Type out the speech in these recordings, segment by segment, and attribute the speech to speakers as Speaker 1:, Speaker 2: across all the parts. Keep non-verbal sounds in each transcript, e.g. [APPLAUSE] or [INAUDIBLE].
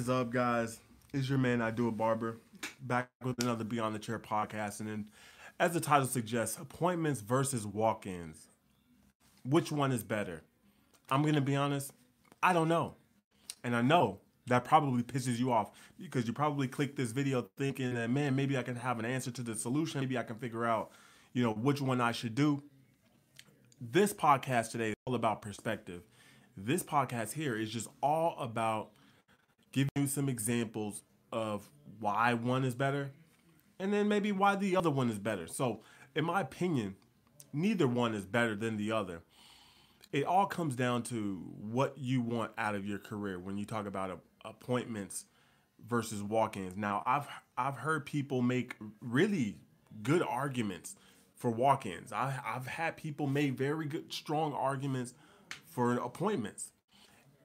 Speaker 1: is up, guys? It's your man, I Do a Barber, back with another Beyond the Chair podcast. And then, as the title suggests, appointments versus walk ins. Which one is better? I'm going to be honest, I don't know. And I know that probably pisses you off because you probably clicked this video thinking that, man, maybe I can have an answer to the solution. Maybe I can figure out, you know, which one I should do. This podcast today is all about perspective. This podcast here is just all about giving you some examples of why one is better and then maybe why the other one is better. So, in my opinion, neither one is better than the other. It all comes down to what you want out of your career when you talk about appointments versus walk-ins. Now, I've I've heard people make really good arguments for walk-ins. I, I've had people make very good, strong arguments for appointments.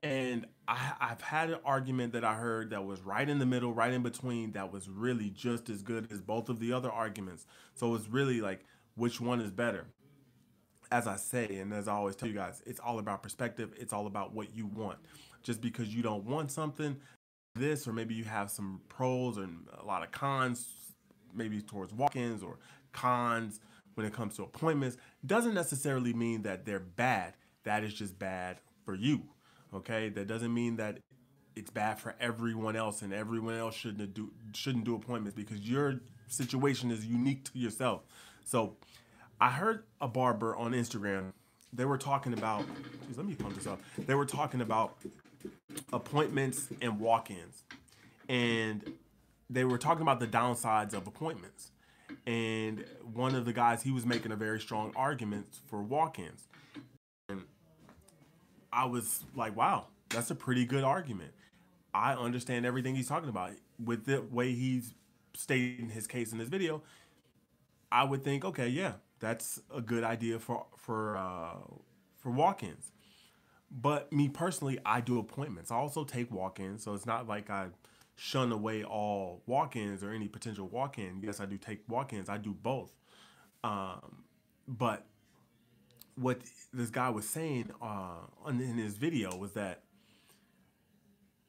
Speaker 1: And I, I've had an argument that I heard that was right in the middle, right in between, that was really just as good as both of the other arguments. So it's really like, which one is better? As I say, and as I always tell you guys, it's all about perspective. It's all about what you want. Just because you don't want something, this, or maybe you have some pros and a lot of cons, maybe towards walk ins or cons when it comes to appointments, doesn't necessarily mean that they're bad. That is just bad for you Okay, that doesn't mean that it's bad for everyone else and everyone else shouldn't do shouldn't do appointments because your situation is unique to yourself. So, I heard a barber on Instagram. They were talking about. Geez, let me pump this up. They were talking about appointments and walk-ins, and they were talking about the downsides of appointments. And one of the guys, he was making a very strong argument for walk-ins. I was like, wow, that's a pretty good argument. I understand everything he's talking about. With the way he's stating his case in this video, I would think, okay, yeah, that's a good idea for for uh, for walk-ins. But me personally, I do appointments. I also take walk-ins, so it's not like I shun away all walk-ins or any potential walk-in. Yes, I do take walk-ins. I do both. Um, but what this guy was saying uh, in his video was that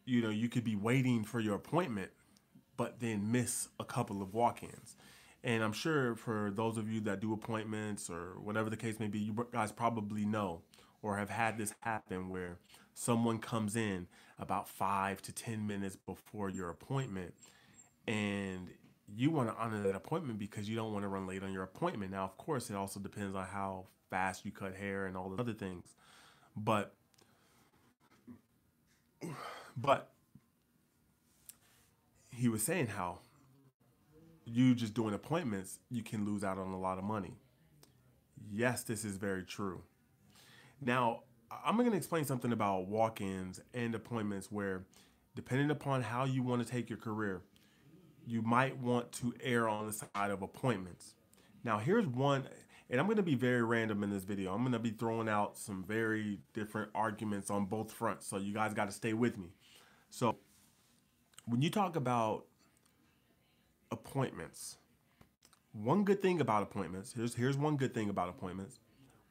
Speaker 1: you know you could be waiting for your appointment but then miss a couple of walk-ins. And i'm sure for those of you that do appointments or whatever the case may be you guys probably know or have had this happen where someone comes in about five to ten minutes before your appointment and you want to honor that appointment because you don't want to run late on your appointment. Now of course it also depends on how fast you cut hair and all the other things. But but he was saying how you just doing appointments, you can lose out on a lot of money. Yes, this is very true. Now, I'm going to explain something about walk ins and appointments where, depending upon how you want to take your career, you might want to err on the side of appointments. Now, here's one and I'm going to be very random in this video. I'm going to be throwing out some very different arguments on both fronts. So you guys got to stay with me. So when you talk about appointments, one good thing about appointments, here's here's one good thing about appointments.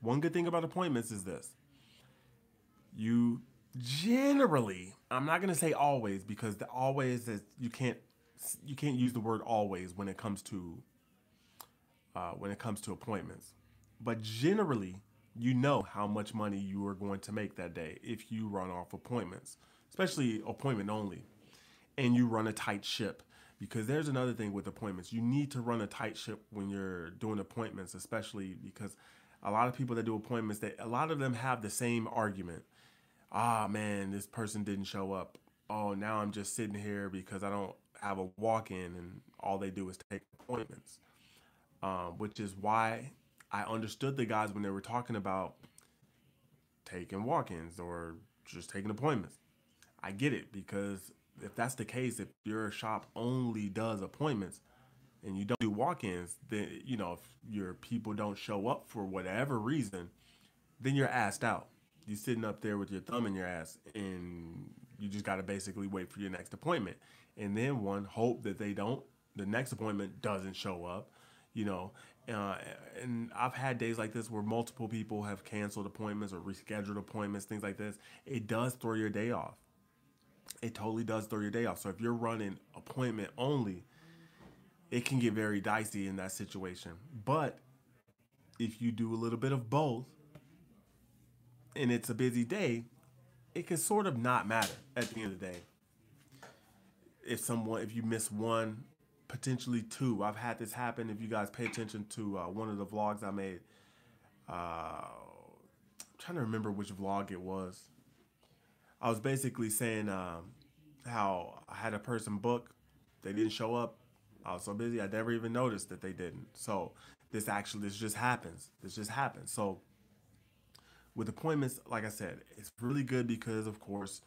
Speaker 1: One good thing about appointments is this. You generally, I'm not going to say always because the always is you can't you can't use the word always when it comes to uh, when it comes to appointments. But generally, you know how much money you are going to make that day if you run off appointments, especially appointment only, and you run a tight ship. Because there's another thing with appointments. You need to run a tight ship when you're doing appointments, especially because a lot of people that do appointments, they, a lot of them have the same argument. Ah, man, this person didn't show up. Oh, now I'm just sitting here because I don't have a walk in and all they do is take appointments um, which is why I understood the guys when they were talking about taking walk-ins or just taking appointments. I get it because if that's the case, if your shop only does appointments and you don't do walk-ins, then you know if your people don't show up for whatever reason, then you're asked out. You're sitting up there with your thumb in your ass, and you just got to basically wait for your next appointment. And then one hope that they don't, the next appointment doesn't show up, you know. Uh, and I've had days like this where multiple people have canceled appointments or rescheduled appointments, things like this. It does throw your day off. it totally does throw your day off. So if you're running appointment only, it can get very dicey in that situation. But if you do a little bit of both and it's a busy day, it can sort of not matter at the end of the day. If someone, if you miss one, potentially two, I've had this happen. If you guys pay attention to uh, one of the vlogs I made, uh, I'm trying to remember which vlog it was. I was basically saying um, how I had a person book, they didn't show up. I was so busy, I never even noticed that they didn't. So this actually, this just happens. This just happens. So with appointments, like I said, it's really good because, of course,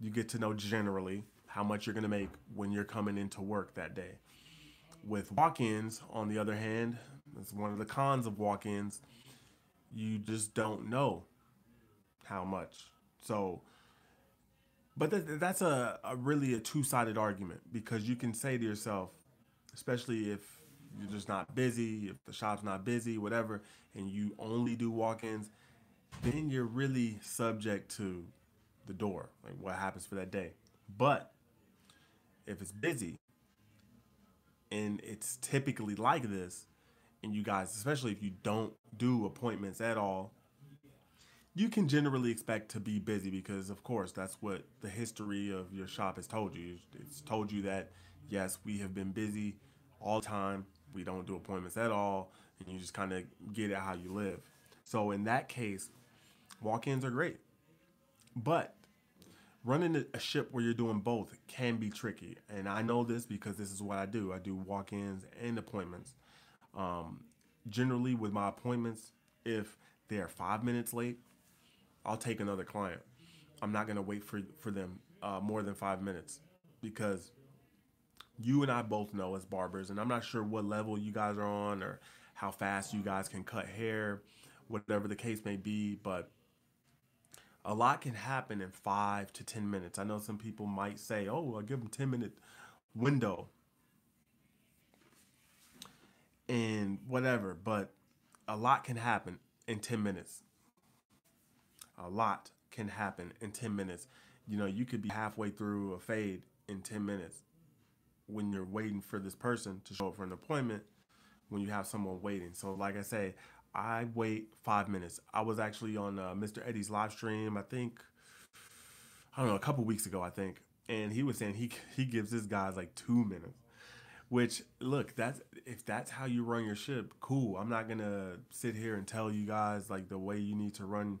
Speaker 1: you get to know generally how much you're going to make when you're coming into work that day. With walk ins, on the other hand, it's one of the cons of walk ins, you just don't know how much. So, but th- that's a, a really a two sided argument because you can say to yourself, especially if you're just not busy, if the shop's not busy, whatever, and you only do walk ins then you're really subject to the door, like what happens for that day. But if it's busy and it's typically like this, and you guys, especially if you don't do appointments at all, you can generally expect to be busy because, of course, that's what the history of your shop has told you. It's told you that, yes, we have been busy all the time. We don't do appointments at all, and you just kind of get it how you live. So, in that case, Walk ins are great. But running a ship where you're doing both can be tricky. And I know this because this is what I do I do walk ins and appointments. Um, generally, with my appointments, if they're five minutes late, I'll take another client. I'm not going to wait for, for them uh, more than five minutes because you and I both know as barbers, and I'm not sure what level you guys are on or how fast you guys can cut hair, whatever the case may be, but a lot can happen in five to 10 minutes. I know some people might say, oh, I'll give them 10 minute window and whatever, but a lot can happen in 10 minutes. A lot can happen in 10 minutes. You know, you could be halfway through a fade in 10 minutes when you're waiting for this person to show up for an appointment when you have someone waiting. So, like I say, I wait five minutes. I was actually on uh, Mr. Eddie's live stream. I think I don't know a couple weeks ago. I think, and he was saying he he gives his guys like two minutes. Which look, that's if that's how you run your ship, cool. I'm not gonna sit here and tell you guys like the way you need to run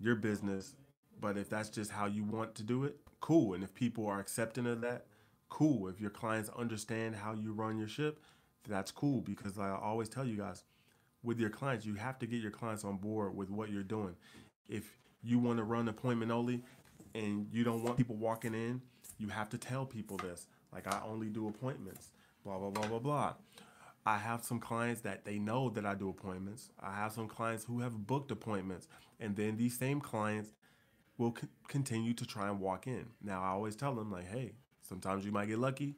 Speaker 1: your business. But if that's just how you want to do it, cool. And if people are accepting of that, cool. If your clients understand how you run your ship, that's cool. Because I always tell you guys, with your clients, you have to get your clients on board with what you're doing. If you want to run appointment only and you don't want people walking in, you have to tell people this. Like I only do appointments, blah blah blah blah blah. I have some clients that they know that I do appointments. I have some clients who have booked appointments, and then these same clients will c- continue to try and walk in. Now I always tell them like, hey, sometimes you might get lucky,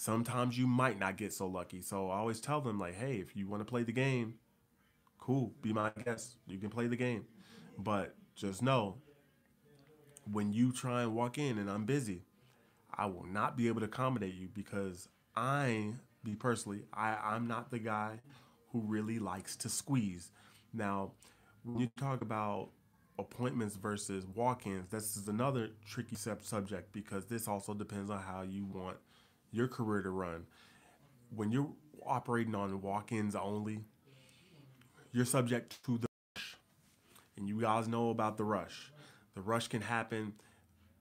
Speaker 1: Sometimes you might not get so lucky. So I always tell them like, hey, if you want to play the game, cool, be my guest. You can play the game. But just know when you try and walk in and I'm busy, I will not be able to accommodate you because I, be personally, I, I'm not the guy who really likes to squeeze. Now, when you talk about appointments versus walk-ins, this is another tricky sub- subject because this also depends on how you want your career to run. When you're operating on walk ins only, you're subject to the rush. And you guys know about the rush. The rush can happen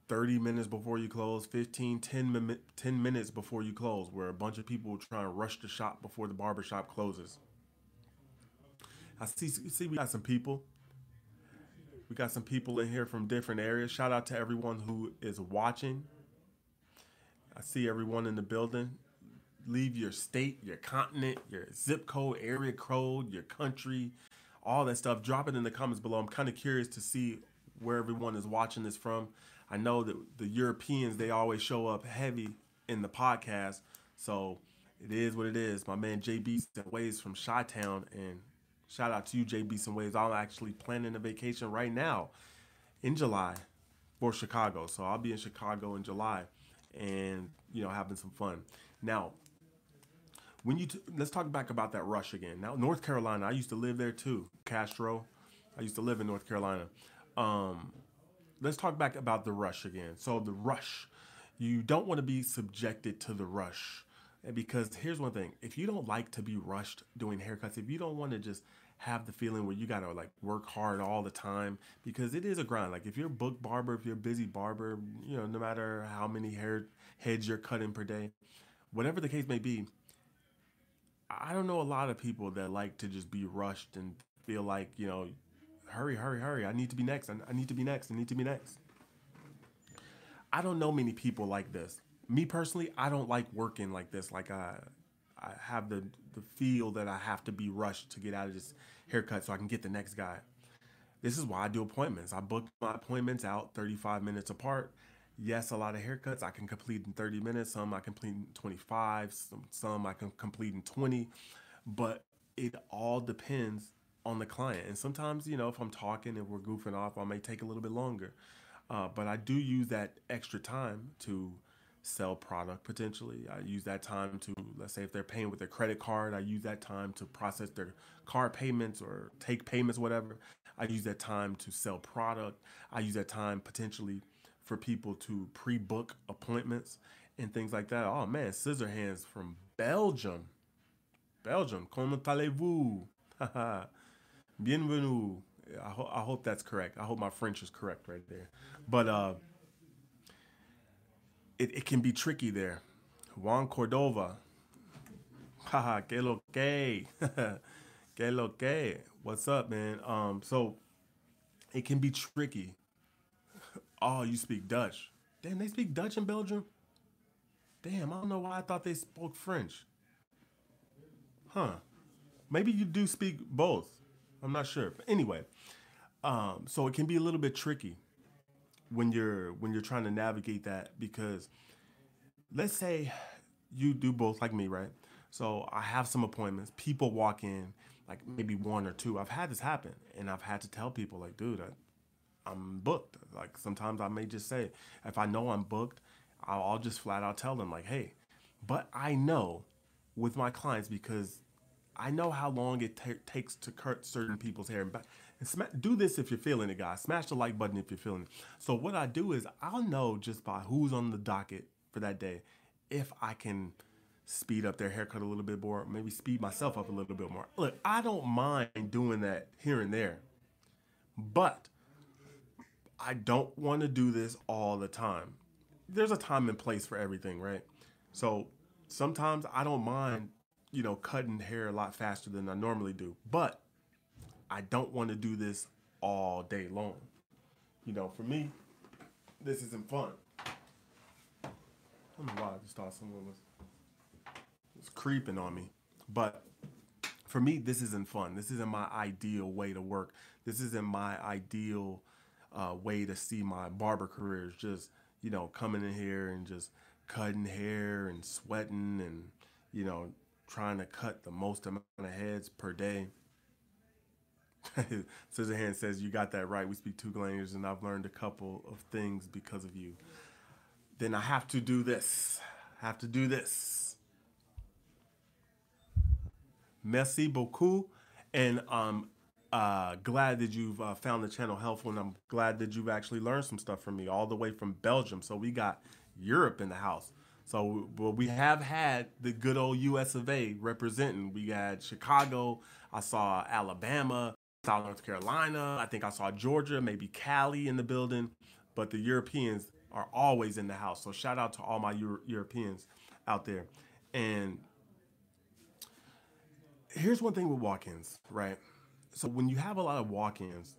Speaker 1: 30 minutes before you close, 15, 10, 10 minutes before you close, where a bunch of people will try and rush the shop before the barber shop closes. I see, see, we got some people. We got some people in here from different areas. Shout out to everyone who is watching I see everyone in the building. Leave your state, your continent, your zip code, area code, your country, all that stuff. Drop it in the comments below. I'm kind of curious to see where everyone is watching this from. I know that the Europeans, they always show up heavy in the podcast. So it is what it is. My man JB Waves from Chi Town. And shout out to you, JB Some Waves. I'm actually planning a vacation right now in July for Chicago. So I'll be in Chicago in July, and you know having some fun. Now, when you let's talk back about that rush again. Now, North Carolina, I used to live there too. Castro, I used to live in North Carolina. Um, let's talk back about the rush again. So the rush, you don't want to be subjected to the rush. Because here's one thing, if you don't like to be rushed doing haircuts, if you don't want to just have the feeling where you got to like work hard all the time because it is a grind. Like if you're a book barber, if you're a busy barber, you know, no matter how many hair heads you're cutting per day, whatever the case may be, I don't know a lot of people that like to just be rushed and feel like, you know, hurry, hurry, hurry. I need to be next. I need to be next. I need to be next. I don't know many people like this. Me personally, I don't like working like this. Like I, I have the the feel that I have to be rushed to get out of this haircut so I can get the next guy. This is why I do appointments. I book my appointments out 35 minutes apart. Yes, a lot of haircuts I can complete in 30 minutes. Some I complete in 25. Some some I can complete in 20. But it all depends on the client. And sometimes, you know, if I'm talking and we're goofing off, I may take a little bit longer. Uh, but I do use that extra time to sell product potentially. I use that time to, let's say, if they're paying with their credit card, I use that time to process their card payments or take payments, whatever. I use that time to sell product. I use that time potentially for people to pre book appointments and things like that. Oh man, Scissor Hands from Belgium. Belgium. Comment allez-vous? [LAUGHS] Bienvenue. I, ho- I hope that's correct. I hope my French is correct right there. But uh, it, it can be tricky there. Juan Cordova. Haha, que lo que. [LAUGHS] que lo que. What's up, man? Um, so it can be tricky. Oh, you speak Dutch. Damn, they speak Dutch in Belgium? Damn, I don't know why I thought they spoke French. Huh. Maybe you do speak both. I'm not sure. But anyway, um, so it can be a little bit tricky when you're when you're trying to navigate that because let's say you do both like me, right? So I have some appointments. People walk in, like maybe one or two. I've had this happen, and I've had to tell people, like, dude, I, I'm booked. Like sometimes I may just say, if I know I'm booked, I'll, I'll just flat out tell them, like, hey. But I know with my clients because I know how long it ta takes to cut certain people's hair. And, and do this if you're feeling it, guys. Smash the like button if you're feeling it. So what I do is I'll know just by who's on the docket for that day if I can speed up their haircut a little bit more, maybe speed myself up a little bit more. Look, I don't mind doing that here and there, but I don't want to do this all the time. There's a time and place for everything, right? So sometimes I don't mind you know, cutting hair a lot faster than I normally do. But I don't want to do this all day long. You know, for me, this isn't fun. I don't know why I just thought someone was was creeping on me. But for me, this isn't fun. This isn't my ideal way to work. This isn't my ideal uh, way to see my barber career. It's just, you know, coming in here and just cutting hair and sweating and, you know, trying to cut the most amount of heads per day. [LAUGHS] Scissorhand says, You got that right. We speak two languages, and I've learned a couple of things because of you. Then I have to do this. I have to do this. Merci beaucoup. And I'm uh, glad that you've uh, found the channel helpful, and I'm glad that you've actually learned some stuff from me all the way from Belgium. So we got Europe in the house. So well, we have had the good old US of A representing. We got Chicago. I saw Alabama, South North Carolina. I think I saw Georgia, maybe Cali in the building. But the Europeans are always in the house. So shout out to all my Euro- Europeans out there. And here's one thing with walk-ins, right? So when you have a lot of walk-ins,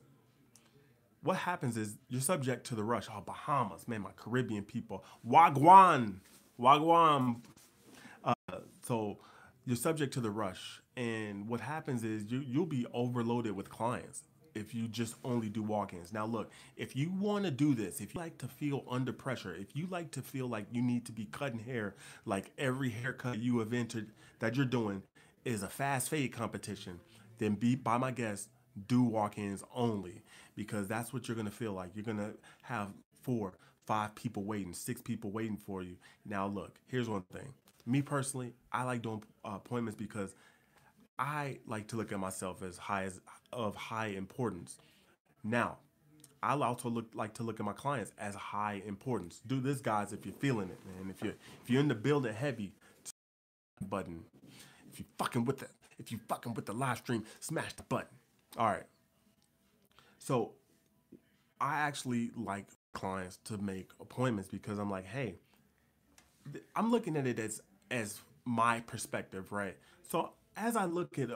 Speaker 1: what happens is you're subject to the rush. Oh, Bahamas, man, my Caribbean people. Wagwan, Wagwan. Uh, so you're subject to the rush, and what happens is you you'll be overloaded with clients if you just only do walk-ins. Now look, if you want to do this, if you like to feel under pressure, if you like to feel like you need to be cutting hair, like every haircut you have entered that you're doing is a fast fade competition, then be by my guest, do walk-ins only because that's what you're gonna feel like. You're gonna have four, five people waiting, six people waiting for you. Now, look, here's one thing. Me personally, I like doing uh, appointments because I like to look at myself as high as of high importance. Now, I also look like to look at my clients as high importance. Do this, guys, if you're feeling it, man. If you're if you're in the building heavy, button. If you fucking with the if you fucking with the live stream, smash the button. All right. So I actually like clients to make appointments because I'm like, hey, I'm looking at it as as my perspective, right? So as I look at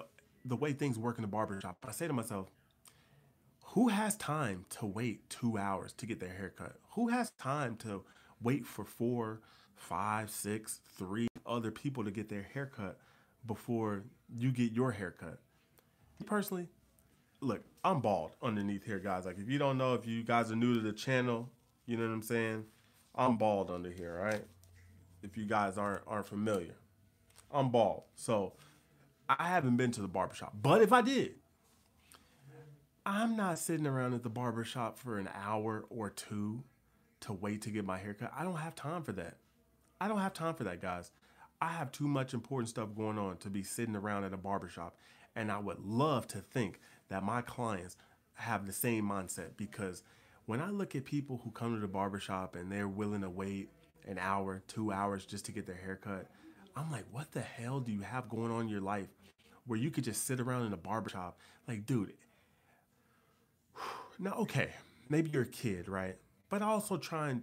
Speaker 1: the way things work in the barbershop, I say to myself, who has time to wait two hours to get their haircut? Who has time to wait for four, five, six, three other people to get their haircut before you get your haircut? Personally, look, I'm bald underneath here, guys. Like if you don't know, if you guys are new to the channel, you know what I'm saying? I'm bald under here, right? If you guys aren't aren't familiar. I'm bald. So I haven't been to the barbershop. But if I did, I'm not sitting around at the barbershop for an hour or two to wait to get my haircut. I don't have time for that. I don't have time for that, guys. I have too much important stuff going on to be sitting around at a barbershop. And I would love to think that my clients have the same mindset because when I look at people who come to the barbershop and they're willing to wait an hour, two hours just to get their haircut, I'm like, what the hell do you have going on in your life where you could just sit around in a barbershop? Like, dude, [SIGHS] now, okay, maybe you're a kid, right? But I also try and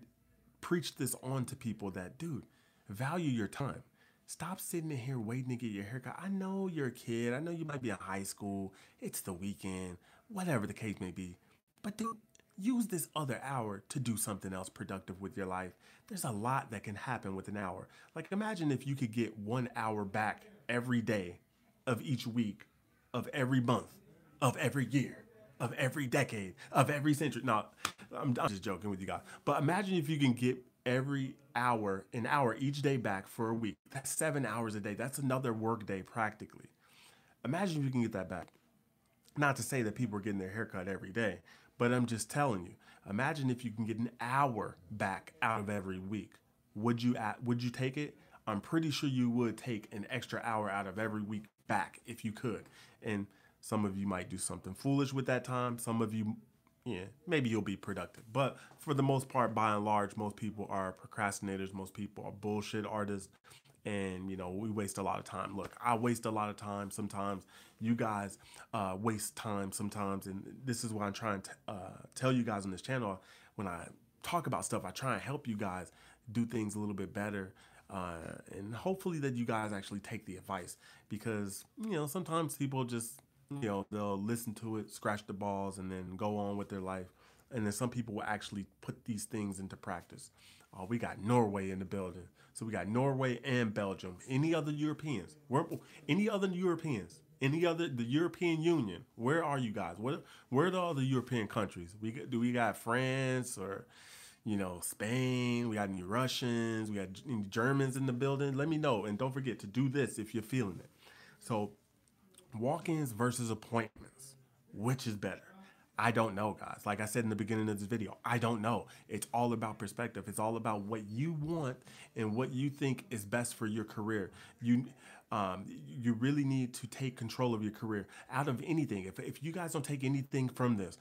Speaker 1: preach this on to people that, dude, value your time. Stop sitting in here waiting to get your haircut. I know you're a kid. I know you might be in high school. It's the weekend, whatever the case may be. But dude, use this other hour to do something else productive with your life. There's a lot that can happen with an hour. Like imagine if you could get one hour back every day of each week, of every month, of every year, of every decade, of every century. No, I'm, I'm just joking with you guys. But imagine if you can get every hour, an hour each day back for a week. That's seven hours a day. That's another work day practically. Imagine if you can get that back. Not to say that people are getting their haircut every day, but I'm just telling you. Imagine if you can get an hour back out of every week. Would you would you take it? I'm pretty sure you would take an extra hour out of every week back if you could. And some of you might do something foolish with that time. Some of you yeah, maybe you'll be productive. But for the most part, by and large, most people are procrastinators. Most people are bullshit artists. And, you know, we waste a lot of time. Look, I waste a lot of time sometimes. You guys uh, waste time sometimes. And this is why I'm trying to uh, tell you guys on this channel when I talk about stuff, I try and help you guys do things a little bit better. Uh, and hopefully that you guys actually take the advice because, you know, sometimes people just you know they'll listen to it scratch the balls and then go on with their life and then some people will actually put these things into practice uh, we got norway in the building. So we got norway and belgium. Any other europeans? Where any other europeans? Any other the european union? Where are you guys? Where where are all the european countries? We do we got france or you know spain? We got any russians? We got any germans in the building? Let me know. And don't forget to do this if you're feeling it. So walk-ins versus appointments. Which is better i don't know guys. Like i said in the beginning of this video i don't know. It's all about perspective. It's all about what you want and what you think is best for your career. You um, you really need to take control of your career out of anything. If, if you guys don't take anything from this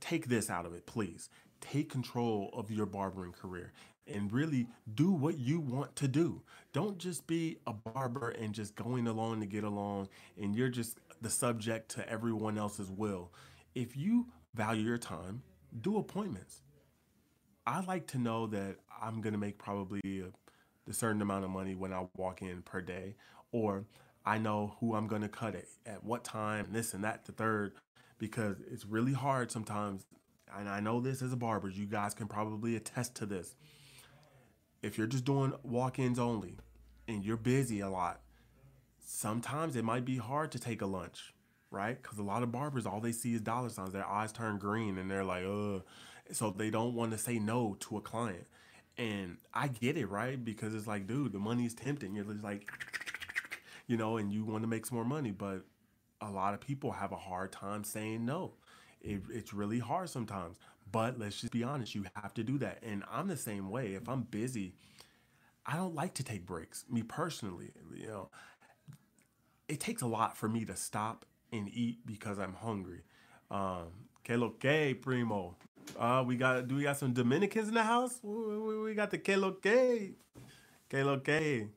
Speaker 1: take this out of it please. Take control of your barbering career and really do what you want to do. Don't just be a barber and just going along to get along and you're just the subject to everyone else's will. If you value your time, do appointments. I like to know that I'm going to make probably a, a, certain amount of money when I walk in per day, or I know who I'm going to cut it at what time, this and that, the third, because it's really hard sometimes. And I know this as a barber, you guys can probably attest to this if you're just doing walk-ins only and you're busy a lot, sometimes it might be hard to take a lunch, right? Because a lot of barbers, all they see is dollar signs. Their eyes turn green and they're like, ugh. So they don't want to say no to a client. And I get it, right? Because it's like, dude, the money is tempting. You're just like, you know, and you want to make some more money. But a lot of people have a hard time saying no. It, it's really hard sometimes. But let's just be honest, you have to do that. And I'm the same way. If I'm busy, I don't like to take breaks. Me personally, you know, it takes a lot for me to stop and eat because I'm hungry. Um, que lo que, primo? Uh, we got do we got some Dominicans in the house? We, got the que lo que, que lo que.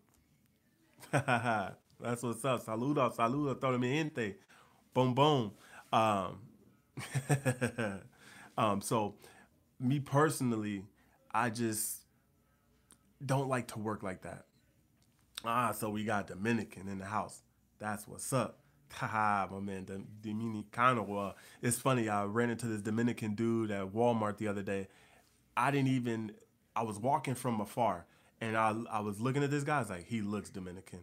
Speaker 1: [LAUGHS] That's what's up. Saludos, saludos, todo mi gente. Boom, boom. Um, [LAUGHS] um, so me personally, I just don't like to work like that. Ah, so we got Dominican in the house. That's what's up. Haha, my man, the Dominicano. Uh, it's funny. I ran into this Dominican dude at Walmart the other day. I didn't even. I was walking from afar, and I I was looking at this guy. I was like, he looks Dominican.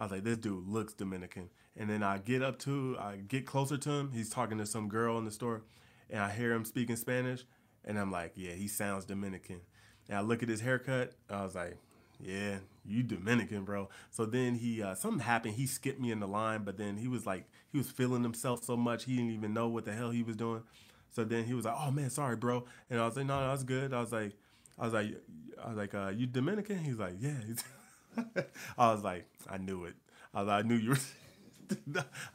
Speaker 1: I was like, this dude looks Dominican. And then I get up to, I get closer to him. He's talking to some girl in the store, and I hear him speaking Spanish, and I'm like, yeah, he sounds Dominican. And I look at his haircut. I was like, yeah, you Dominican, bro. So then he uh, something happened. He skipped me in the line, but then he was like he was feeling himself so much he didn't even know what the hell he was doing. So then he was like, "Oh man, sorry, bro." And I was like, "No, that's good." I was like, "I was like, I was like, uh, you Dominican?" He's like, "Yeah." I was like, "I knew it." I was like, "I knew you were."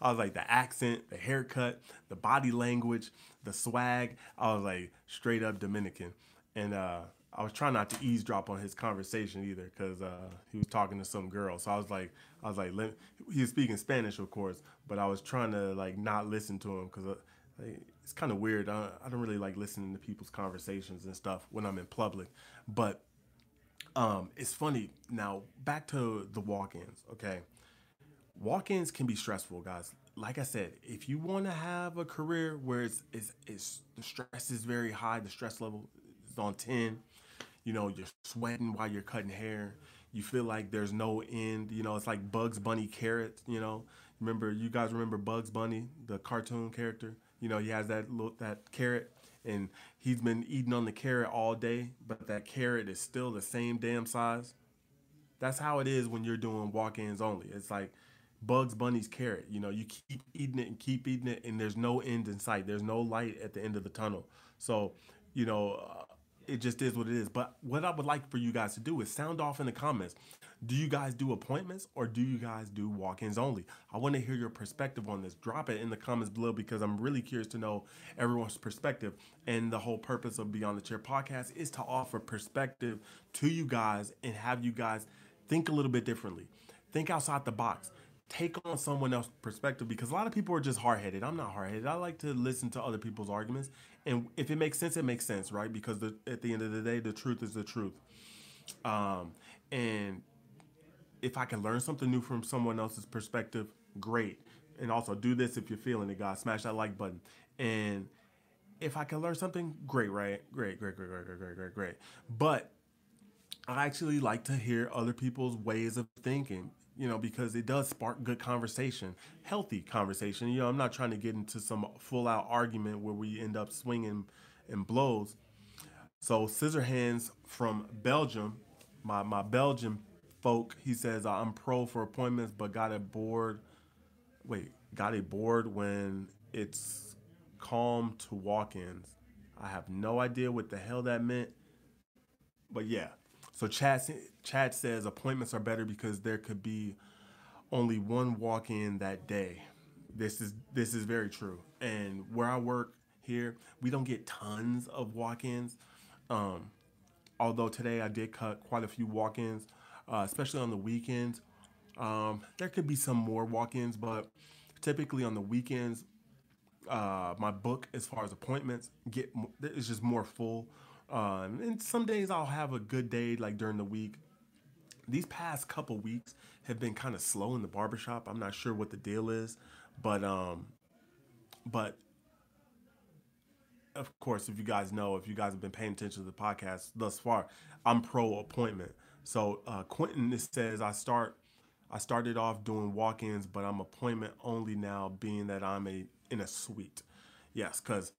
Speaker 1: I was like, the accent, the haircut, the body language, the swag. I was like, straight up Dominican, and uh, I was trying not to eavesdrop on his conversation either because uh, he was talking to some girl. So I was like, I was like, he was speaking Spanish, of course, but I was trying to like not listen to him because uh, it's kind of weird. I, I don't really like listening to people's conversations and stuff when I'm in public. But um, it's funny now. Back to the walk-ins. Okay, walk-ins can be stressful, guys. Like I said, if you want to have a career where it's, it's, it's the stress is very high, the stress level is on ten you know, you're sweating while you're cutting hair. You feel like there's no end. You know, it's like Bugs Bunny carrot. You know, remember you guys remember Bugs Bunny, the cartoon character? You know, he has that little that carrot, and he's been eating on the carrot all day, but that carrot is still the same damn size. That's how it is when you're doing walk-ins only. It's like Bugs Bunny's carrot. You know, you keep eating it and keep eating it, and there's no end in sight. There's no light at the end of the tunnel. So, you know, it just is what it is. But what I would like for you guys to do is sound off in the comments. Do you guys do appointments or do you guys do walk ins only? I want to hear your perspective on this. Drop it in the comments below because I'm really curious to know everyone's perspective. And the whole purpose of Beyond the Chair podcast is to offer perspective to you guys and have you guys think a little bit differently. Think outside the box take on someone else's perspective because a lot of people are just hard headed. I'm not hard headed. I like to listen to other people's arguments, and if it makes sense, it makes sense, right? Because the, at the end of the day, the truth is the truth. Um, and if I can learn something new from someone else's perspective, great. And also do this if you're feeling it, guys. Smash that like button. And if I can learn something, great, right? Great, great, great, great, great, great, great, great. But I actually like to hear other people's ways of thinking you know, because it does spark good conversation, healthy conversation. You know, I'm not trying to get into some full out argument where we end up swinging and blows. So, Scissor Hands from Belgium, my, my Belgian folk, he says, I'm pro for appointments, but got it bored. Wait, got it bored when it's calm to walk ins. I have no idea what the hell that meant. But yeah, so Chad, Chad says appointments are better because there could be only one walk-in that day. This is this is very true. And where I work here, we don't get tons of walk-ins. Um, although today I did cut quite a few walk-ins, uh, especially on the weekends. Um, there could be some more walk-ins, but typically on the weekends, uh, my book as far as appointments get is just more full. Um, and some days I'll have a good day, like during the week. These past couple weeks have been kind of slow in the barbershop. I'm not sure what the deal is, but um, but of course, if you guys know, if you guys have been paying attention to the podcast thus far, I'm pro appointment. So uh, Quentin says I start, I started off doing walk-ins, but I'm appointment only now, being that I'm a in a suite. Yes, because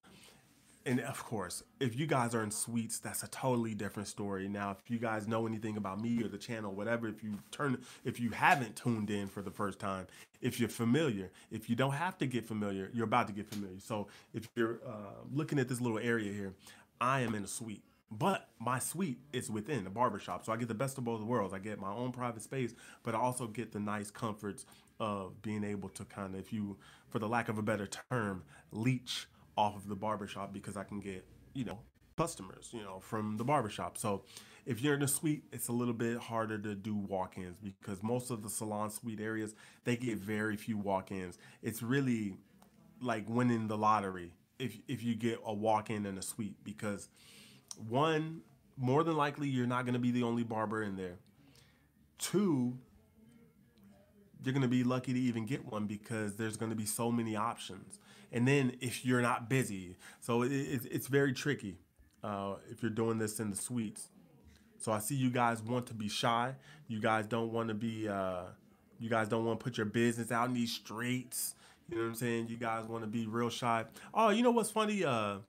Speaker 1: and of course, if you guys are in suites, that's a totally different story. Now, if you guys know anything about me or the channel, whatever, if you turn, if you haven't tuned in for the first time, if you're familiar, if you don't have to get familiar, you're about to get familiar. So, if you're uh, looking at this little area here, I am in a suite. But my suite is within the barbershop. So I get the best of both worlds. I get my own private space, but I also get the nice comforts of being able to kind of, if you, for the lack of a better term, leech off of the barbershop because I can get, you know, customers, you know, from the barbershop. So if you're in a suite, it's a little bit harder to do walk-ins because most of the salon suite areas, they get very few walk-ins. It's really like winning the lottery if if you get a walk-in and a suite because one, more than likely you're not going to be the only barber in there. Two, you're going to be lucky to even get one because there's going to be so many options. And then if you're not busy, so it, it, it's very tricky uh, if you're doing this in the suites. So I see you guys want to be shy. You guys don't want to be. Uh, you guys don't want to put your business out in these streets. You know what I'm saying? You guys want to be real shy. Oh, you know what's funny? Uh,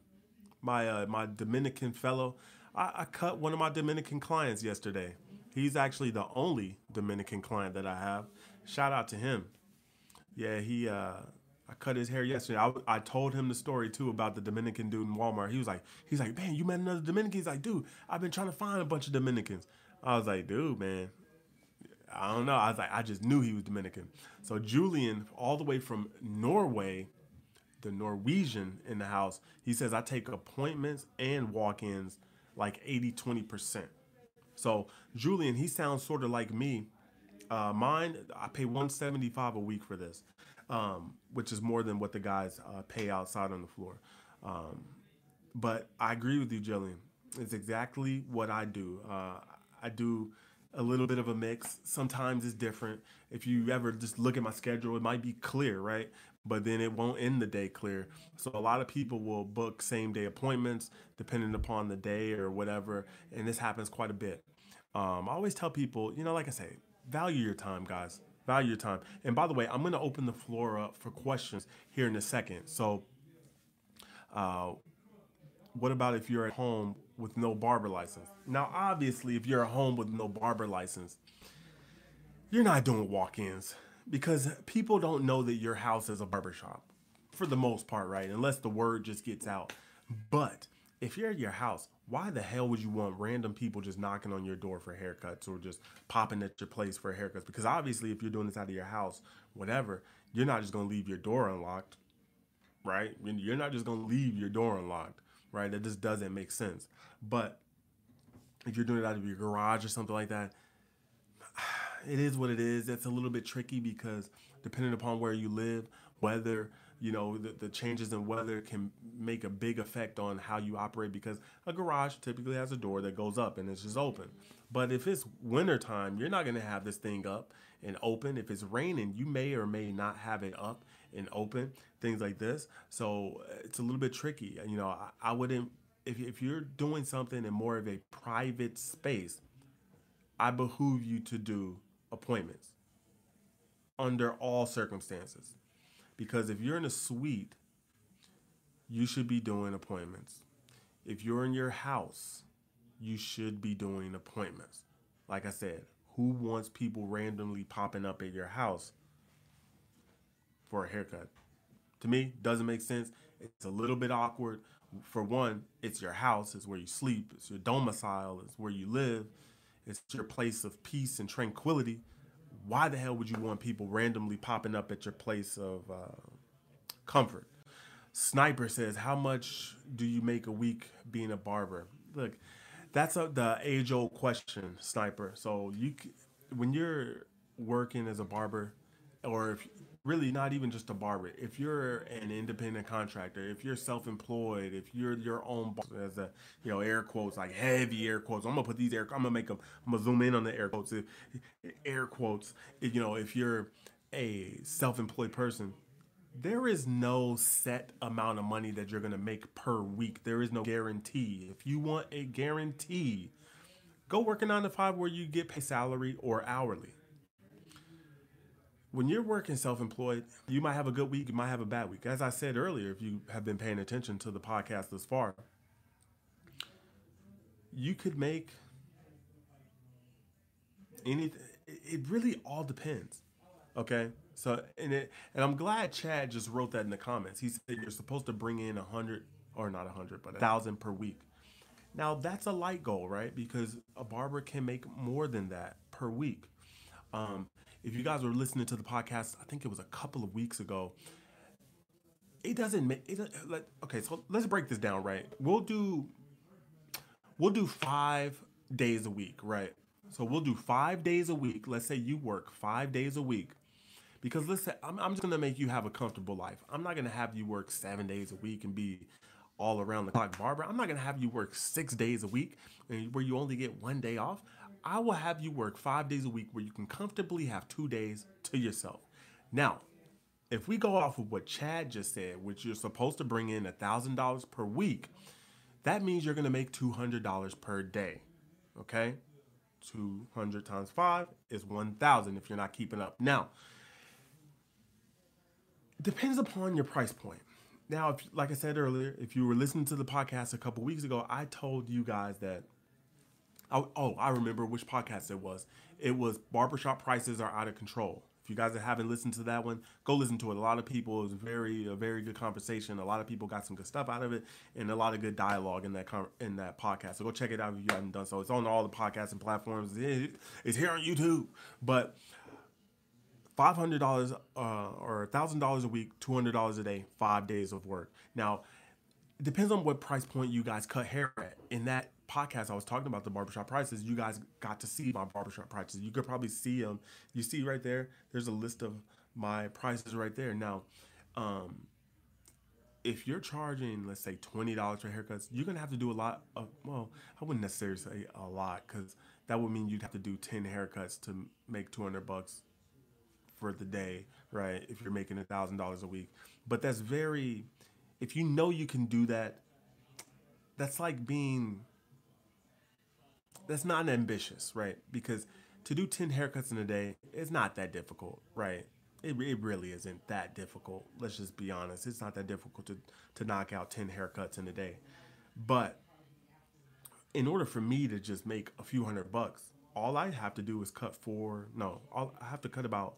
Speaker 1: my uh, my Dominican fellow, I, I cut one of my Dominican clients yesterday. He's actually the only Dominican client that I have. Shout out to him. Yeah, he uh, I cut his hair yesterday. I, I told him the story too about the Dominican dude in Walmart. He was like, he's like, man, you met another Dominican? He's like, dude, I've been trying to find a bunch of Dominicans. I was like, dude, man, I don't know. I was like, I just knew he was Dominican. So Julian, all the way from Norway, the Norwegian in the house, he says I take appointments and walk-ins like 80, 20%. So Julian, he sounds sort of like me. Uh, mine, I pay 175 a week for this um, which is more than what the guys uh, pay outside on the floor. Um, but I agree with you, Jillian. It's exactly what I do. Uh, I do a little bit of a mix. Sometimes it's different. If you ever just look at my schedule, it might be clear, right? But then it won't end the day clear. So a lot of people will book same day appointments depending upon the day or whatever. And this happens quite a bit. Um, I always tell people, you know, like I say, value your time, guys value your time. And by the way, I'm going to open the floor up for questions here in a second. So, uh, what about if you're at home with no barber license? Now, obviously, if you're at home with no barber license, you're not doing walk ins because people don't know that your house is a barbershop for the most part, right? Unless the word just gets out. But if you're at your house, why the hell would you want random people just knocking on your door for haircuts or just popping at your place for haircuts? Because obviously, if you're doing this out of your house, whatever, you're not just gonna leave your door unlocked, right? You're not just gonna leave your door unlocked, right? That just doesn't make sense. But if you're doing it out of your garage or something like that, [SIGHS] it is what it is. It's a little bit tricky because depending upon where you live, whether you know the, the changes in weather can make a big effect on how you operate because a garage typically has a door that goes up and it's just open. But if it's wintertime you're not going to have this thing up and open. If it's raining you may or may not have it up and open things like this. So uh, it's a little bit tricky. You know i, I wouldn't if, if you're doing something in more of a private space i behoove you to do appointments under all circumstances because if you're in a suite, you should be doing appointments. If you're in your house, you should be doing appointments. Like I said, who wants people randomly popping up at your house for a haircut? To me, doesn't make sense. It's a little bit awkward. For one, it's your house, it's where you sleep, it's your domicile, it's where you live, it's your place of peace and tranquility why the hell would you want people randomly popping up at your place of uh, comfort? Sniper says, "How much do you make a week being a barber?" Look, that's a, the age-old question, Sniper. So you, when you're working as a barber, or if really not even just a barber. If you're an independent contractor, if you're self-employed, if you're your own boss, as a you know air quotes like heavy air quotes. I'm gonna put these air. I'm gonna make them. I'm gonna zoom in on the air quotes. If, air quotes. If, you know, if you're a self-employed person, there is no set amount of money that you're gonna make per week. There is no guarantee. If you want a guarantee, go work a nine to five where you get paid salary or hourly when you're working self-employed, you might have a good week, you might have a bad week. As I said earlier, if you have been paying attention to the podcast this far, you could make anything. It really all depends. Okay, so and it and I'm glad Chad just wrote that in the comments. He said you're supposed to bring in a hundred or not a hundred, but a thousand per week. Now that's a light goal, right? Because a barber can make more than that per week. Um, if you guys were listening to the podcast, I think it was a couple of weeks ago. It doesn't make it. Like, okay, so let's break this down, right? We'll do we'll do five days a week, right? So we'll do five days a week. Let's say you work five days a week. Because let's say I'm, I'm just gonna make you have a comfortable life. I'm not gonna have you work seven days a week and be all around the clock barber. I'm not gonna have you work six days a week where you only get one day off. I will have you work five days a week where you can comfortably have two days to yourself. Now, if we go off of what Chad just said, which you're supposed to bring in a thousand dollars per week, that means you're gonna make two hundred dollars per day. Okay, two hundred times five is one thousand if you're not keeping up. Now, depends upon your price point. Now, if, like I said earlier, if you were listening to the podcast a couple weeks ago, I told you guys that. Oh, oh, I remember which podcast it was. It was barbershop prices are out of control. If you guys haven't listened to that one, go listen to it. A lot of people, it was very a very good conversation. A lot of people got some good stuff out of it, and a lot of good dialogue in that in that podcast. So go check it out if you haven't done so. It's on all the podcasting platforms. It's here on YouTube. But five hundred dollars uh, or thousand dollars a week, two hundred dollars a day, five days of work. Now, it depends on what price point you guys cut hair at. In that podcast, I was talking about the barbershop prices. You guys got to see my barbershop prices. You could probably see them. You see right there. There's a list of my prices right there. Now, um, if you're charging, let's say twenty dollars for haircuts, you're gonna have to do a lot of. Well, I wouldn't necessarily say a lot because that would mean you'd have to do ten haircuts to make two hundred bucks for the day, right? If you're making a thousand dollars a week, but that's very, if you know you can do that, that's like being, that's not ambitious, right? Because to do 10 haircuts in a day is not that difficult, right? It, it really isn't that difficult. Let's just be honest. It's not that difficult to, to knock out 10 haircuts in a day. But in order for me to just make a few hundred bucks, all I have to do is cut four, no, all, I have to cut about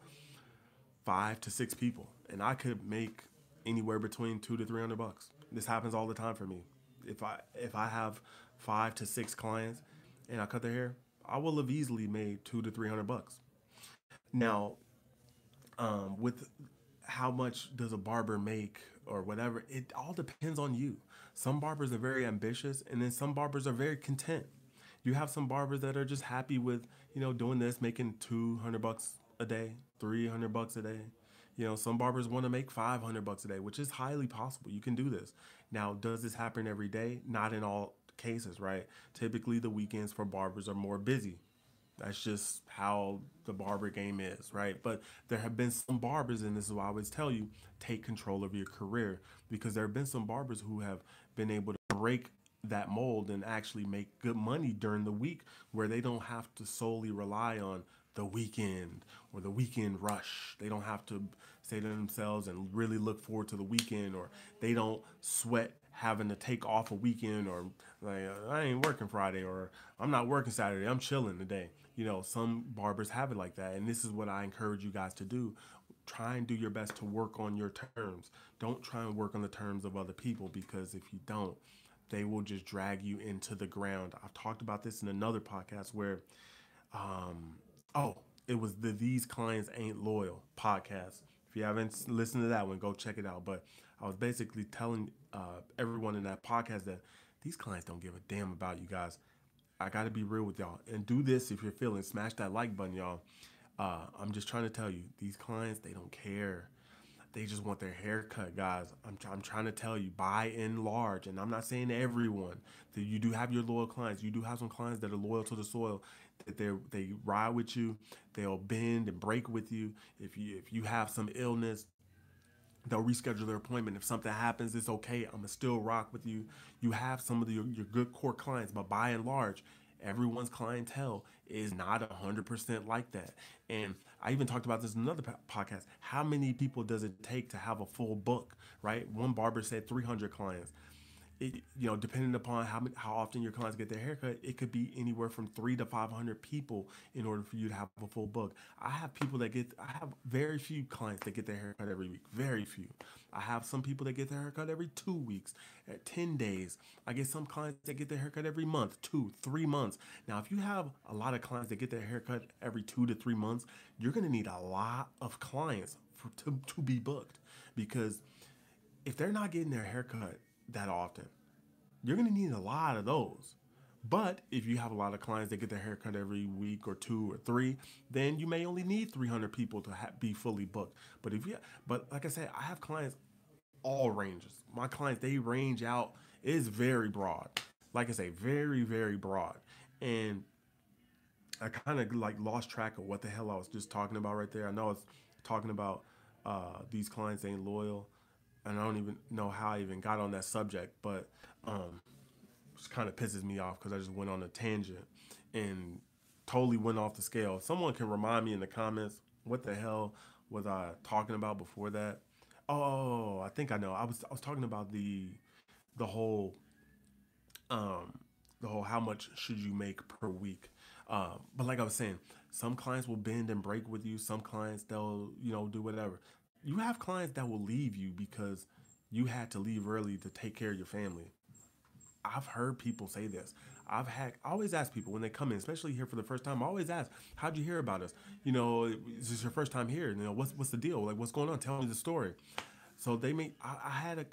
Speaker 1: five to six people, and I could make anywhere between two to three hundred bucks. This happens all the time for me. If I if I have five to six clients and I cut their hair, I will have easily made two to three hundred bucks. Now, um, with how much does a barber make or whatever, it all depends on you. Some barbers are very ambitious, and then some barbers are very content. You have some barbers that are just happy with you know doing this, making two hundred bucks a day, 300 bucks a day. You know, some barbers want to make 500 bucks a day, which is highly possible. You can do this. Now, does this happen every day? Not in all cases, right? Typically, the weekends for barbers are more busy. That's just how the barber game is, right? But there have been some barbers, and this is why I always tell you take control of your career because there have been some barbers who have been able to break that mold and actually make good money during the week where they don't have to solely rely on the weekend or the weekend rush. They don't have to say to themselves and really look forward to the weekend, or they don't sweat having to take off a weekend, or like I ain't working Friday, or I'm not working Saturday. I'm chilling today. You know, some barbers have it like that, and this is what I encourage you guys to do. Try and do your best to work on your terms. Don't try and work on the terms of other people because if you don't, they will just drag you into the ground. I've talked about this in another podcast where um, Oh, it was the These Clients Ain't Loyal podcast. If you haven't listened to that one, go check it out. But I was basically telling uh, everyone in that podcast that these clients don't give a damn about you guys. I got to be real with y'all and do this if you're feeling. Smash that like button, y'all. Uh, I'm just trying to tell you, these clients, they don't care. They just want their hair cut, guys. I'm, I'm trying to tell you, by and large, and I'm not saying everyone, that you do have your loyal clients. You do have some clients that are loyal to the soil that they they ride with you, they'll bend and break with you. If you if you have some illness, they'll reschedule their appointment. If something happens, it's okay. I'm gonna still rock with you. You have some of the, your, your good core clients, but by and large, everyone's clientele is not 100% like that. And I even talked about this in another podcast. How many people does it take to have a full book, right? One barber said 300 clients it, you know, depending upon how how often your clients get their haircut, it could be anywhere from three to five hundred people in order for you to have a full book. I have people that get, I have very few clients that get their haircut every week, very few. I have some people that get their haircut every two weeks, at ten days. I get some clients that get their haircut every month, two, three months. Now, if you have a lot of clients that get their haircut every two to three months, you're gonna need a lot of clients for to to be booked because if they're not getting their haircut that often. You're to need a lot of those. But if you have a lot of clients that get their haircut every week or two or three, then you may only need 300 people to ha- be fully booked. But if you, but like I said, I have clients all ranges. My clients they range out is very broad. Like I say, very very broad. And I kind of like lost track of what the hell I was just talking about right there. I know I was talking about uh, these clients ain't loyal and I don't even know how I even got on that subject, but um, it kind of pisses me off because I just went on a tangent and totally went off the scale. If someone can remind me in the comments what the hell was I talking about before that? Oh, I think I know. I was I was talking about the the whole um the whole how much should you make per week. Um, but like I was saying, some clients will bend and break with you. Some clients they'll you know do whatever you have clients that will leave you because you had to leave early to take care of your family. I've heard people say this. I've had always ask people when they come in, especially here for the first time. I always ask, "How'd you hear about us? You know, is this your first time here? You know, what's what's the deal? Like, what's going on? Tell me the story." So they may. I, I had a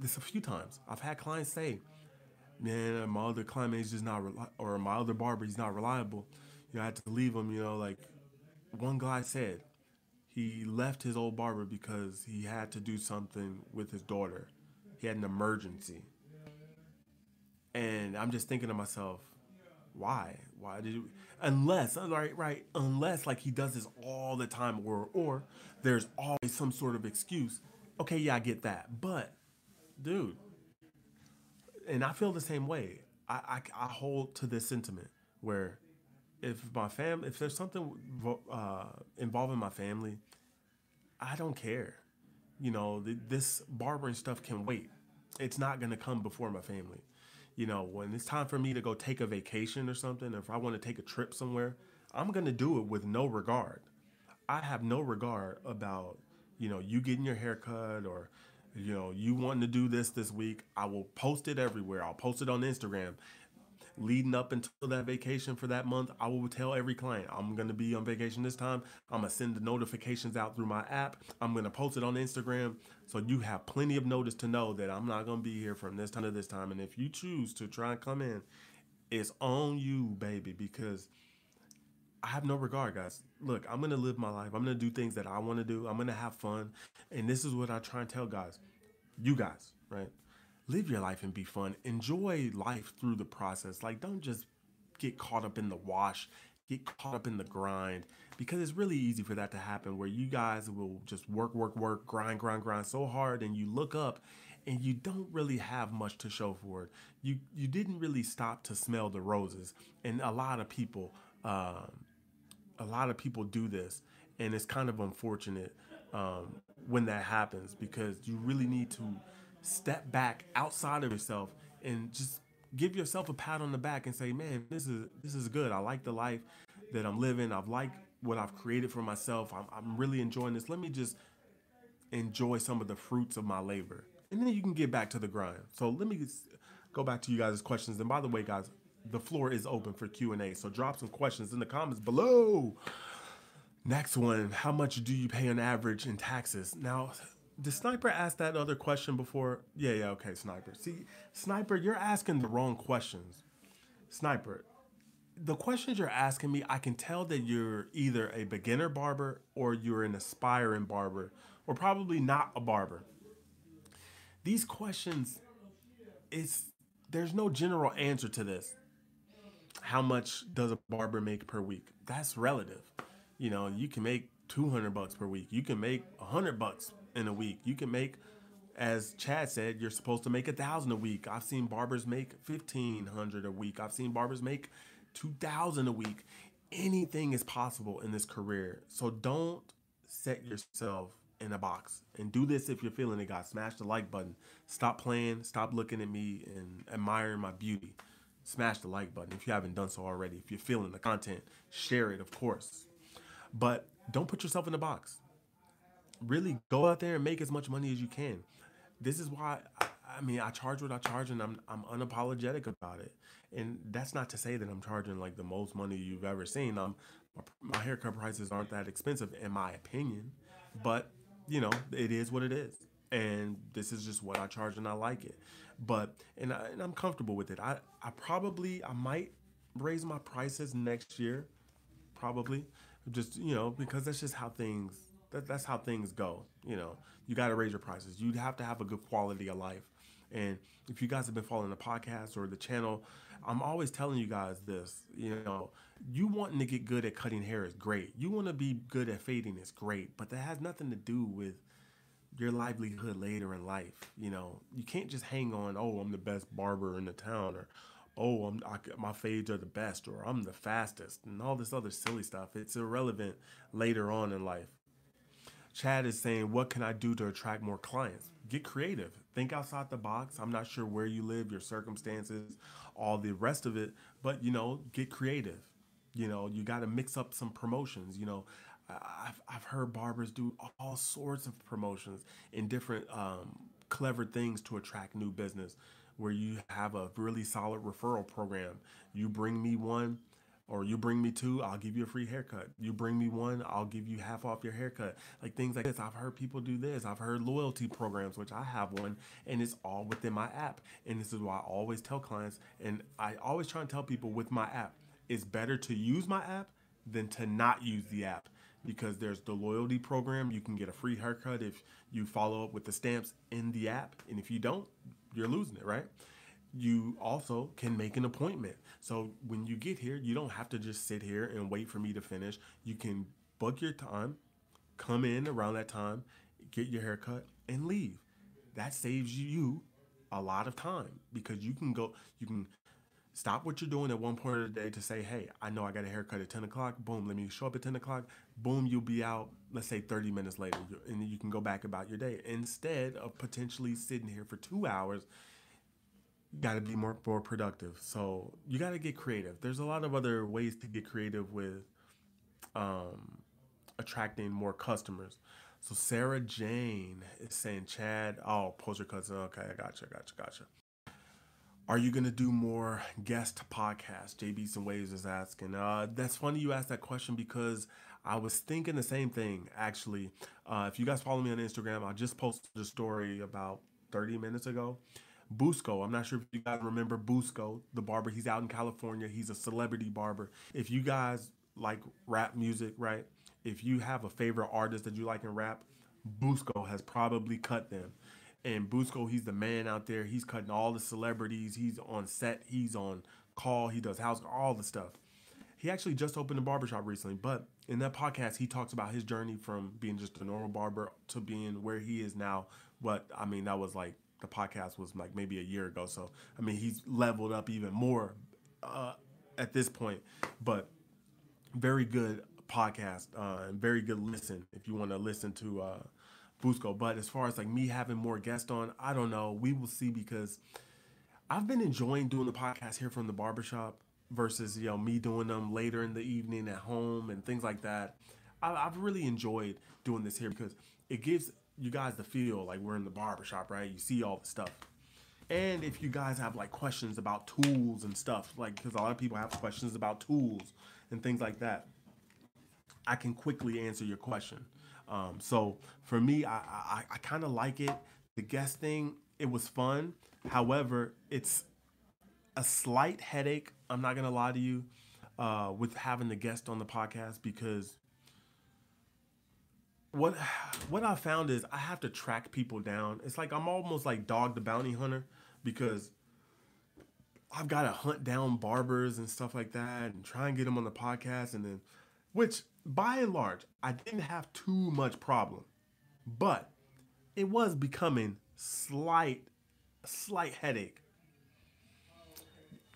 Speaker 1: this a few times. I've had clients say, "Man, my other client is just not, or my other barber, he's not reliable. You know, I had to leave him. You know, like one guy said, he left his old barber because he had to do something with his daughter. He had an emergency. And I'm just thinking to myself, why? Why did you unless right, right, unless like he does this all the time or or there's always some sort of excuse. Okay, yeah, I get that. But dude, and I feel the same way. I, I, I hold to this sentiment where if my fam if there's something uh, involving my family, I don't care. You know, th- this barbering stuff can wait. It's not gonna come before my family. You know, when it's time for me to go take a vacation or something, if I want to take a trip somewhere, I'm gonna do it with no regard. I have no regard about you know you getting your haircut or you know you wanting to do this this week. I will post it everywhere. I'll post it on Instagram leading up until that vacation for that month, I will tell every client I'm going to be on vacation this time. I'm going to send the notifications out through my app. I'm going to post it on Instagram. So you have plenty of notice to know that I'm not going to be here from this time to this time. And if you choose to try and come in, it's on you, baby, because I have no regard, guys. Look, I'm going to live my life. I'm going to do things that I want to do. I'm going to have fun. And this is what I try and tell guys, you guys, right? Live your life and be fun. Enjoy life through the process. Like, don't just get caught up in the wash, get caught up in the grind, because it's really easy for that to happen where you guys will just work, work, work, grind, grind, grind so hard, and you look up and you don't really have much to show for it. You you didn't really stop to smell the roses, and a lot of people, um, a lot of people do this, and it's kind of unfortunate um, when that happens because you really need to step back outside of yourself and just give yourself a pat on the back and say, "Man, this is this is good. I like the life that I'm living. I've liked what I've created for myself. I'm, I'm really enjoying this. Let me just enjoy some of the fruits of my labor, and then you can get back to the grind. So let me go back to you guys' questions. And by the way, guys, the floor is open for Q and A. So drop some questions in the comments below. Next one: How much do you pay on average in taxes? Now, did Sniper ask that other question before? Yeah, yeah, okay, Sniper. See, Sniper, you're asking the wrong questions. Sniper, the questions you're asking me, I can tell that you're either a beginner barber or you're an aspiring barber, or probably not a barber. These questions, it's there's no general answer to this. How much does a barber make per week? That's relative. You know, you can make 200 bucks per week. You can make 100 bucks in a week. You can make, as Chad said, you're supposed to make a thousand a week. I've seen barbers make fifteen hundred a week. I've seen barbers make two thousand a week. Anything is possible in this career. So don't set yourself in a box. And do this if you're feeling it, guys. Smash the like button. Stop playing. Stop looking at me and admiring my beauty. Smash the like button if you haven't done so already. If you're feeling the content, share it, of course. But don't put yourself in a box. Really go out there and make as much money as you can. This is why I, mean I charge what I charge and I'm I'm unapologetic about it. And that's not to say that I'm charging like the most money you've ever seen. Um, my haircut prices aren't that expensive in my opinion, but you know it is what it is, and this is just what I charge and I like it. But and, I, and I'm comfortable with it. I I probably I might raise my prices next year, probably just you know because that's just how things that, that's how things go. You know, you got to raise your prices. You have to have a good quality of life. And if you guys have been following the podcast or the channel, I'm always telling you guys this. You know, you wanting to get good at cutting hair is great. You want to be good at fading is great, but that has nothing to do with your livelihood later in life. You know, you can't just hang on. Oh, I'm the best barber in the town, or oh, I'm, I, my fades are the best, or I'm the fastest, and all this other silly stuff. It's irrelevant later on in life. Chad is saying, What can I do to attract more clients? Get creative. Think outside the box. I'm not sure where you live, your circumstances, all the rest of it, but you know, get creative. You know, you got to mix up some promotions. You know, I've, I've heard barbers do all sorts of promotions in different um, clever things to attract new business where you have a really solid referral program. You bring me one, or you bring me two, I'll give you a free haircut. You bring me one, I'll give you half off your haircut. Like things like this. I've heard people do this. I've heard loyalty programs, which I have one, and it's all within my app. And this is why I always tell clients, and I always try and tell people with my app, it's better to use my app than to not use the app because there's the loyalty program. You can get a free haircut if you follow up with the stamps in the app. And if you don't, you're losing it, right? You also can make an appointment. So when you get here, you don't have to just sit here and wait for me to finish. You can book your time, come in around that time, get your haircut, and leave. That saves you a lot of time because you can go, you can Stop what you're doing at one point of the day to say, hey, I know I got a haircut at 10 o'clock. Boom, let me show up at 10 o'clock. Boom, you'll be out, let's say 30 minutes later, and you can go back about your day. Instead of potentially sitting here for two hours, got to be more, more productive. So you got to get creative. There's a lot of other ways to get creative with um, attracting more customers. So Sarah Jane is saying, Chad, oh, post your cuts. Okay, I gotcha, gotcha, gotcha. Are you gonna do more guest podcasts? JB Some Waves is asking. Uh, that's funny you asked that question because I was thinking the same thing actually. Uh, if you guys follow me on Instagram, I just posted a story about 30 minutes ago. Busco, I'm not sure if you guys remember Busco, the barber. He's out in California. He's a celebrity barber. If you guys like rap music, right? If you have a favorite artist that you like in rap, Busco has probably cut them. And Busco, he's the man out there. He's cutting all the celebrities. He's on set. He's on call. He does house, all the stuff. He actually just opened a barbershop recently, but in that podcast, he talks about his journey from being just a normal barber to being where he is now. But I mean, that was like the podcast was like maybe a year ago. So I mean, he's leveled up even more uh, at this point. But very good podcast uh, and very good listen if you want to listen to uh, Busco. But as far as like me having more guests on, I don't know. We will see because I've been enjoying doing the podcast here from the barbershop versus you know me doing them later in the evening at home and things like that. I, have really enjoyed doing this here because it gives you guys the feel like we're in the barbershop, right? You see all the stuff. And if you guys have like questions about tools and stuff, like because a lot of people have questions about tools and things like that, I can quickly answer your question. Um, so for me, I I, I kind of like it. The guest thing, it was fun. However, it's a slight headache. I'm not gonna lie to you uh, with having the guest on the podcast because what what I found is I have to track people down. It's like I'm almost like dog the bounty hunter because I've got to hunt down barbers and stuff like that and try and get them on the podcast and then which by and large, I didn't have too much problem, but it was becoming slight, slight headache.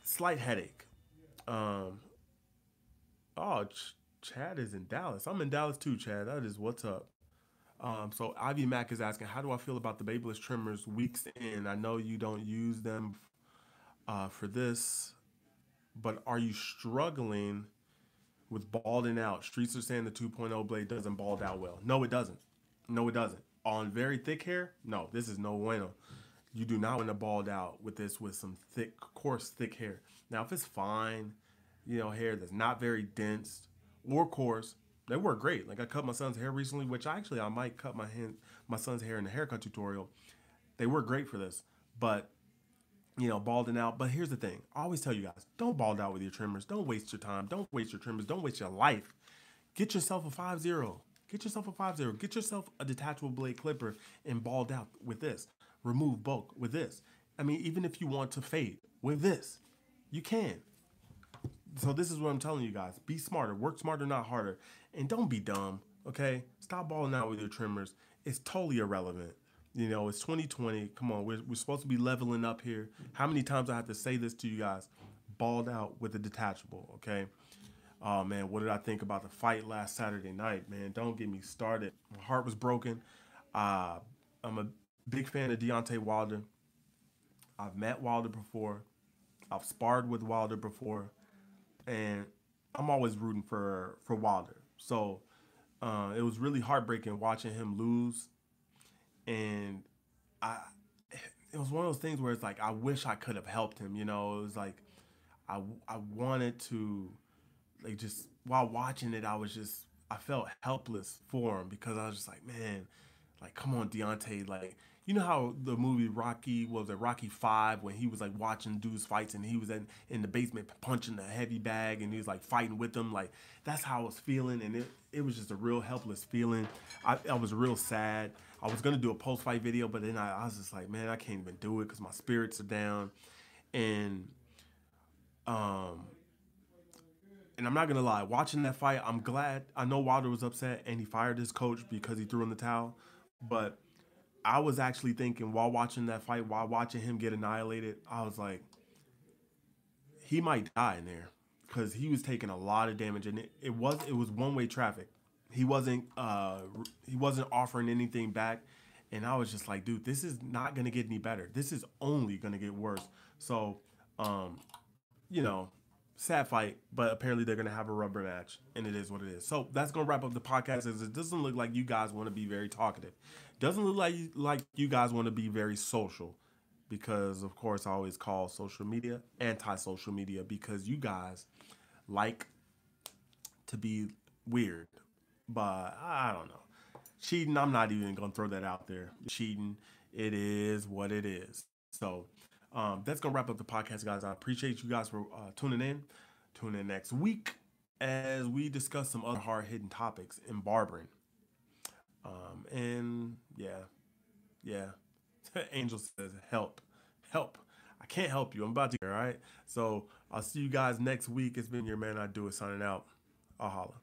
Speaker 1: Slight headache. Um. Oh, Chad is in Dallas. I'm in Dallas too, Chad. That is what's up. Um, so Ivy Mack is asking, how do I feel about the Babyliss trimmers weeks in? I know you don't use them uh, for this, but are you struggling with balding out? Streets are saying the 2.0 blade doesn't bald out well. No, it doesn't. No, it doesn't. On very thick hair, no, this is no bueno. You do not want to bald out with this with some thick, coarse, thick hair. Now, if it's fine, you know, hair that's not very dense or coarse, they work great. Like I cut my son's hair recently, which actually I might cut my hand, my son's hair in the haircut tutorial. They work great for this, but you know, balding out. But here's the thing: I always tell you guys, don't bald out with your trimmers. Don't waste your time. Don't waste your trimmers. Don't waste your life. Get yourself a five zero. Get yourself a five zero. Get yourself a detachable blade clipper and bald out with this. Remove bulk with this. I mean, even if you want to fade with this, you can. So this is what I'm telling you guys: be smarter, work smarter, not harder, and don't be dumb. Okay, stop balling out with your trimmers. It's totally irrelevant. You know, it's 2020. Come on, we're, we're supposed to be leveling up here. How many times I have to say this to you guys? Balled out with a detachable, okay? Oh man, what did I think about the fight last Saturday night, man? Don't get me started. My heart was broken. Uh, I'm a big fan of Deontay Wilder. I've met Wilder before. I've sparred with Wilder before, and I'm always rooting for for Wilder. So uh, it was really heartbreaking watching him lose and I it was one of those things where it's like I wish I could have helped him. You know, it was like I I wanted to like just while watching it, I was just I felt helpless for him because I was just like, man, like come on, Deontay, like you know how the movie Rocky was it Rocky Five when he was like watching dudes fights and he was in in the basement punching the heavy bag and he was like fighting with them like that's how I was feeling and it it was just a real helpless feeling. I, I was real sad. I was gonna do a post fight video, but then I, I was just like, man, I can't even do it because my spirits are down, and um, and I'm not gonna lie, watching that fight, I'm glad. I know Wilder was upset and he fired his coach because he threw in the towel, but I was actually thinking while watching that fight, while watching him get annihilated, I was like, he might die in there because he was taking a lot of damage. And it, it was it was one way traffic. He wasn't uh he wasn't offering anything back. And i was just like dude this is not gonna get any better. This is only gonna get worse. So um you know sad fight but apparently they're gonna have a rubber match and it is what it is. So that's gonna wrap up the podcast. As it doesn't look like you guys want to be very talkative doesn't look like like you guys want to be very social because of course i always call social media anti-social media because you guys like to be weird but I don't know. Cheating, I'm not even gonna throw that out there. Cheating, it is what it is. So um, that's gonna wrap up the podcast, guys. I appreciate you guys for uh, tuning in. Tune in next week as we discuss some other hard hitting topics in barbering. Um, and yeah, yeah. [LAUGHS] Angel says, help, help. I can't help you. I'm about to, all right? So I'll see you guys next week. It's been your man, I do it, signing out. I'll holla.